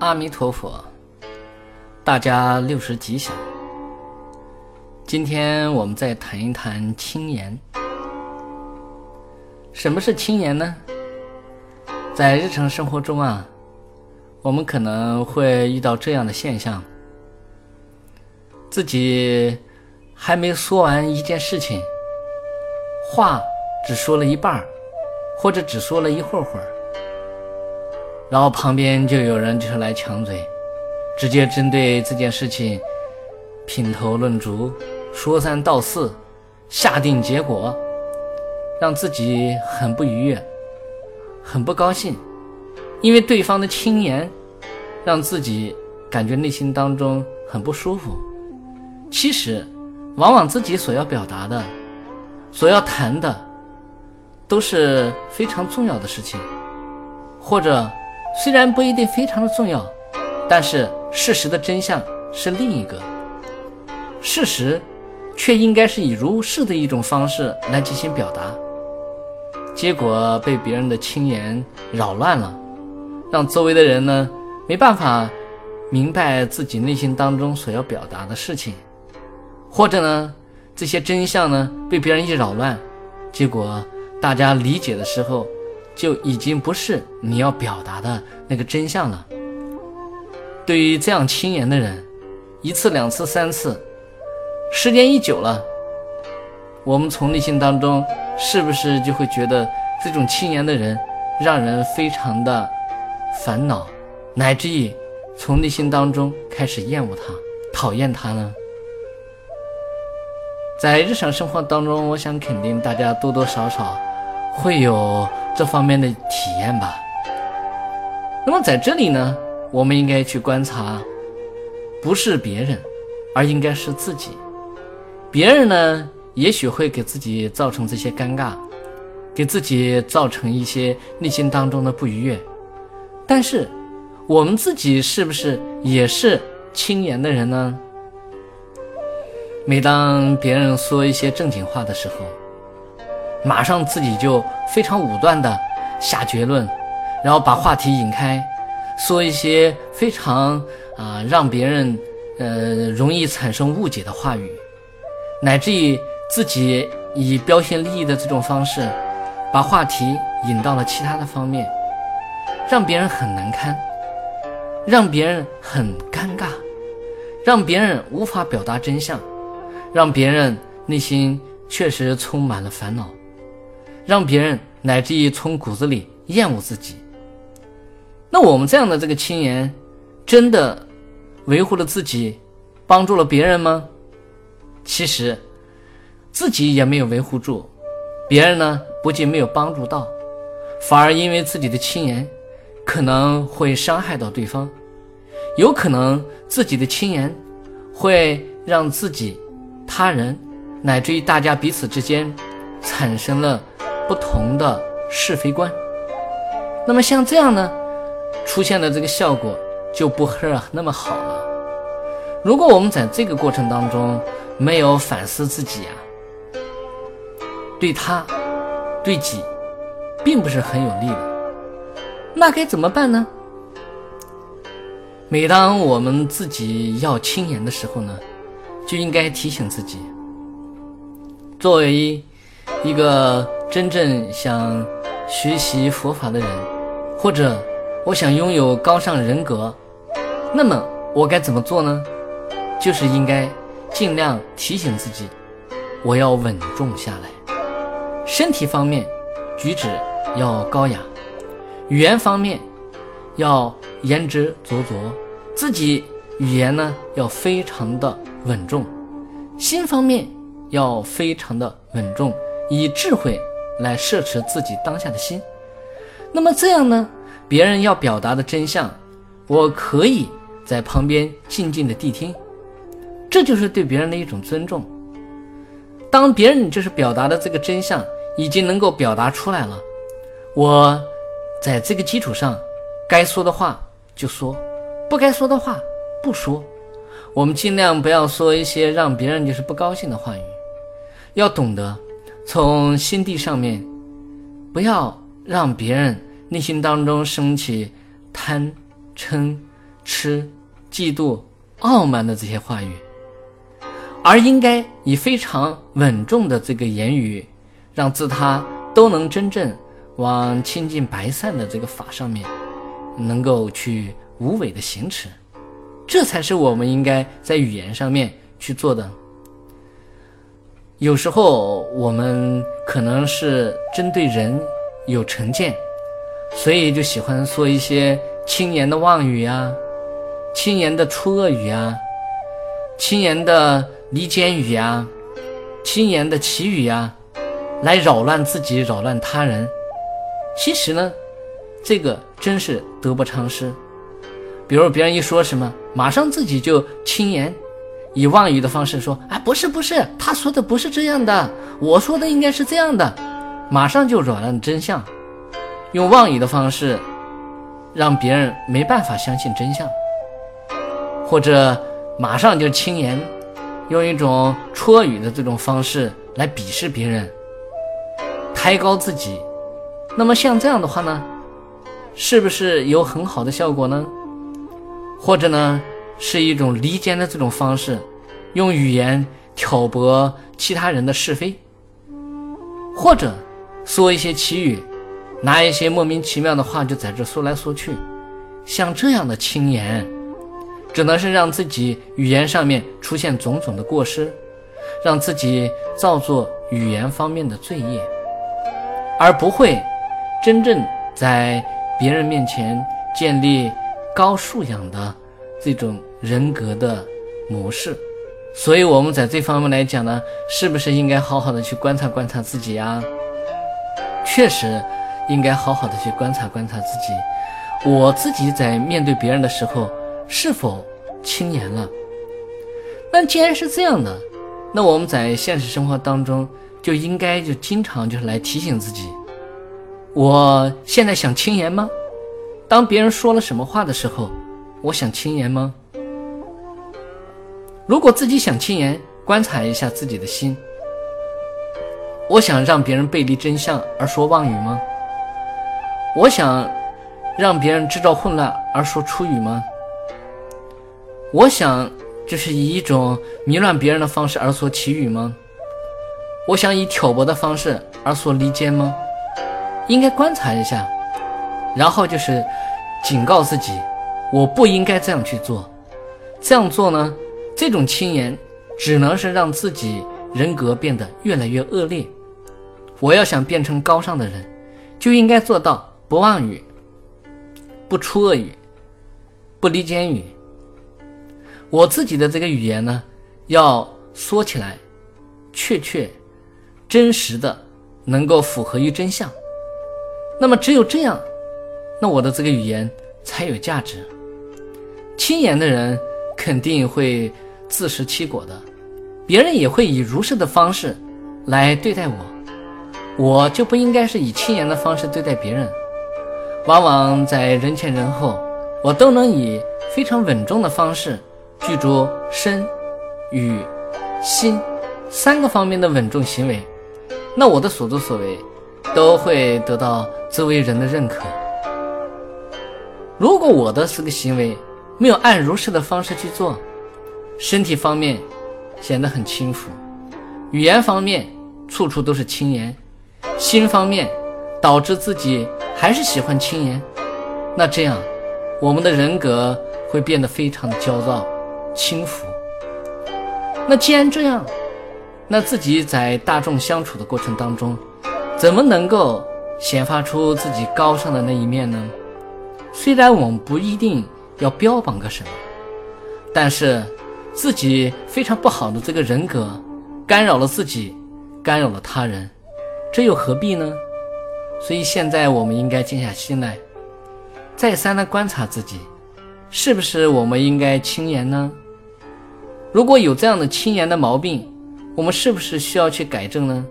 阿弥陀佛，大家六十吉祥。今天我们再谈一谈轻言。什么是轻言呢？在日常生活中啊，我们可能会遇到这样的现象：自己还没说完一件事情，话只说了一半儿，或者只说了一会儿会儿。然后旁边就有人就是来抢嘴，直接针对这件事情品头论足，说三道四，下定结果，让自己很不愉悦，很不高兴，因为对方的轻言，让自己感觉内心当中很不舒服。其实，往往自己所要表达的，所要谈的，都是非常重要的事情，或者。虽然不一定非常的重要，但是事实的真相是另一个。事实，却应该是以如是的一种方式来进行表达。结果被别人的轻言扰乱了，让周围的人呢没办法明白自己内心当中所要表达的事情，或者呢这些真相呢被别人一扰乱，结果大家理解的时候。就已经不是你要表达的那个真相了。对于这样轻言的人，一次、两次、三次，时间一久了，我们从内心当中是不是就会觉得这种轻言的人让人非常的烦恼，乃至于从内心当中开始厌恶他、讨厌他呢？在日常生活当中，我想肯定大家多多少少会有。这方面的体验吧。那么在这里呢，我们应该去观察，不是别人，而应该是自己。别人呢，也许会给自己造成这些尴尬，给自己造成一些内心当中的不愉悦。但是，我们自己是不是也是轻言的人呢？每当别人说一些正经话的时候，马上自己就非常武断的下结论，然后把话题引开，说一些非常啊让别人呃容易产生误解的话语，乃至于自己以标新立异的这种方式，把话题引到了其他的方面，让别人很难堪，让别人很尴尬，让别人无法表达真相，让别人内心确实充满了烦恼。让别人乃至于从骨子里厌恶自己，那我们这样的这个轻言，真的维护了自己，帮助了别人吗？其实自己也没有维护住，别人呢不仅没有帮助到，反而因为自己的轻言，可能会伤害到对方，有可能自己的轻言会让自己、他人乃至于大家彼此之间产生了。不同的是非观，那么像这样呢，出现的这个效果就不是那么好了。如果我们在这个过程当中没有反思自己啊，对他、对己，并不是很有利的，那该怎么办呢？每当我们自己要轻言的时候呢，就应该提醒自己，作为一个。真正想学习佛法的人，或者我想拥有高尚人格，那么我该怎么做呢？就是应该尽量提醒自己，我要稳重下来。身体方面举止要高雅，语言方面要言之凿凿，自己语言呢要非常的稳重，心方面要非常的稳重，以智慧。来摄持自己当下的心，那么这样呢？别人要表达的真相，我可以在旁边静静的谛听，这就是对别人的一种尊重。当别人就是表达的这个真相已经能够表达出来了，我在这个基础上，该说的话就说，不该说的话不说。我们尽量不要说一些让别人就是不高兴的话语，要懂得。从心地上面，不要让别人内心当中升起贪、嗔、痴、嫉妒、傲慢的这些话语，而应该以非常稳重的这个言语，让自他都能真正往清净白散的这个法上面，能够去无为的行持，这才是我们应该在语言上面去做的。有时候我们可能是针对人有成见，所以就喜欢说一些轻言的妄语呀，轻言的出恶语啊，轻言的离间语呀，轻言的绮语呀，来扰乱自己，扰乱他人。其实呢，这个真是得不偿失。比如别人一说什么，马上自己就轻言。以妄语的方式说：“哎，不是不是，他说的不是这样的，我说的应该是这样的。”马上就扰乱真相，用妄语的方式让别人没办法相信真相，或者马上就轻言，用一种戳语的这种方式来鄙视别人，抬高自己。那么像这样的话呢，是不是有很好的效果呢？或者呢？是一种离间的这种方式，用语言挑拨其他人的是非，或者说一些奇语，拿一些莫名其妙的话就在这说来说去，像这样的轻言，只能是让自己语言上面出现种种的过失，让自己造作语言方面的罪业，而不会真正在别人面前建立高素养的这种。人格的模式，所以我们在这方面来讲呢，是不是应该好好的去观察观察自己呀？确实，应该好好的去观察观察自己。我自己在面对别人的时候，是否轻言了？那既然是这样的，那我们在现实生活当中就应该就经常就是来提醒自己：我现在想轻言吗？当别人说了什么话的时候，我想轻言吗？如果自己想轻言，观察一下自己的心。我想让别人背离真相而说妄语吗？我想让别人制造混乱而说出语吗？我想就是以一种迷乱别人的方式而说奇语吗？我想以挑拨的方式而说离间吗？应该观察一下，然后就是警告自己，我不应该这样去做。这样做呢？这种轻言，只能是让自己人格变得越来越恶劣。我要想变成高尚的人，就应该做到不妄语、不出恶语、不离间语。我自己的这个语言呢，要说起来确确、真实的，能够符合于真相。那么只有这样，那我的这个语言才有价值。轻言的人肯定会。自食其果的，别人也会以如是的方式来对待我，我就不应该是以轻言的方式对待别人。往往在人前人后，我都能以非常稳重的方式，具足身、语、心三个方面的稳重行为，那我的所作所为都会得到周围人的认可。如果我的这个行为没有按如是的方式去做，身体方面显得很轻浮，语言方面处处都是轻言，心方面导致自己还是喜欢轻言，那这样我们的人格会变得非常的焦躁、轻浮。那既然这样，那自己在大众相处的过程当中，怎么能够显发出自己高尚的那一面呢？虽然我们不一定要标榜个什么，但是。自己非常不好的这个人格，干扰了自己，干扰了他人，这又何必呢？所以现在我们应该静下心来，再三的观察自己，是不是我们应该轻言呢？如果有这样的轻言的毛病，我们是不是需要去改正呢？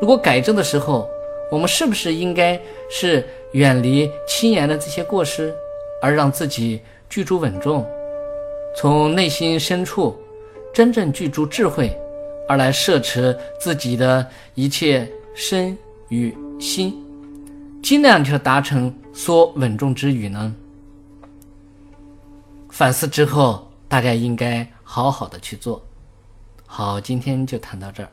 如果改正的时候，我们是不是应该是远离轻言的这些过失，而让自己居住稳重？从内心深处，真正具足智慧，而来摄持自己的一切身与心，尽量去达成说稳重之语呢？反思之后，大家应该好好的去做。好，今天就谈到这儿。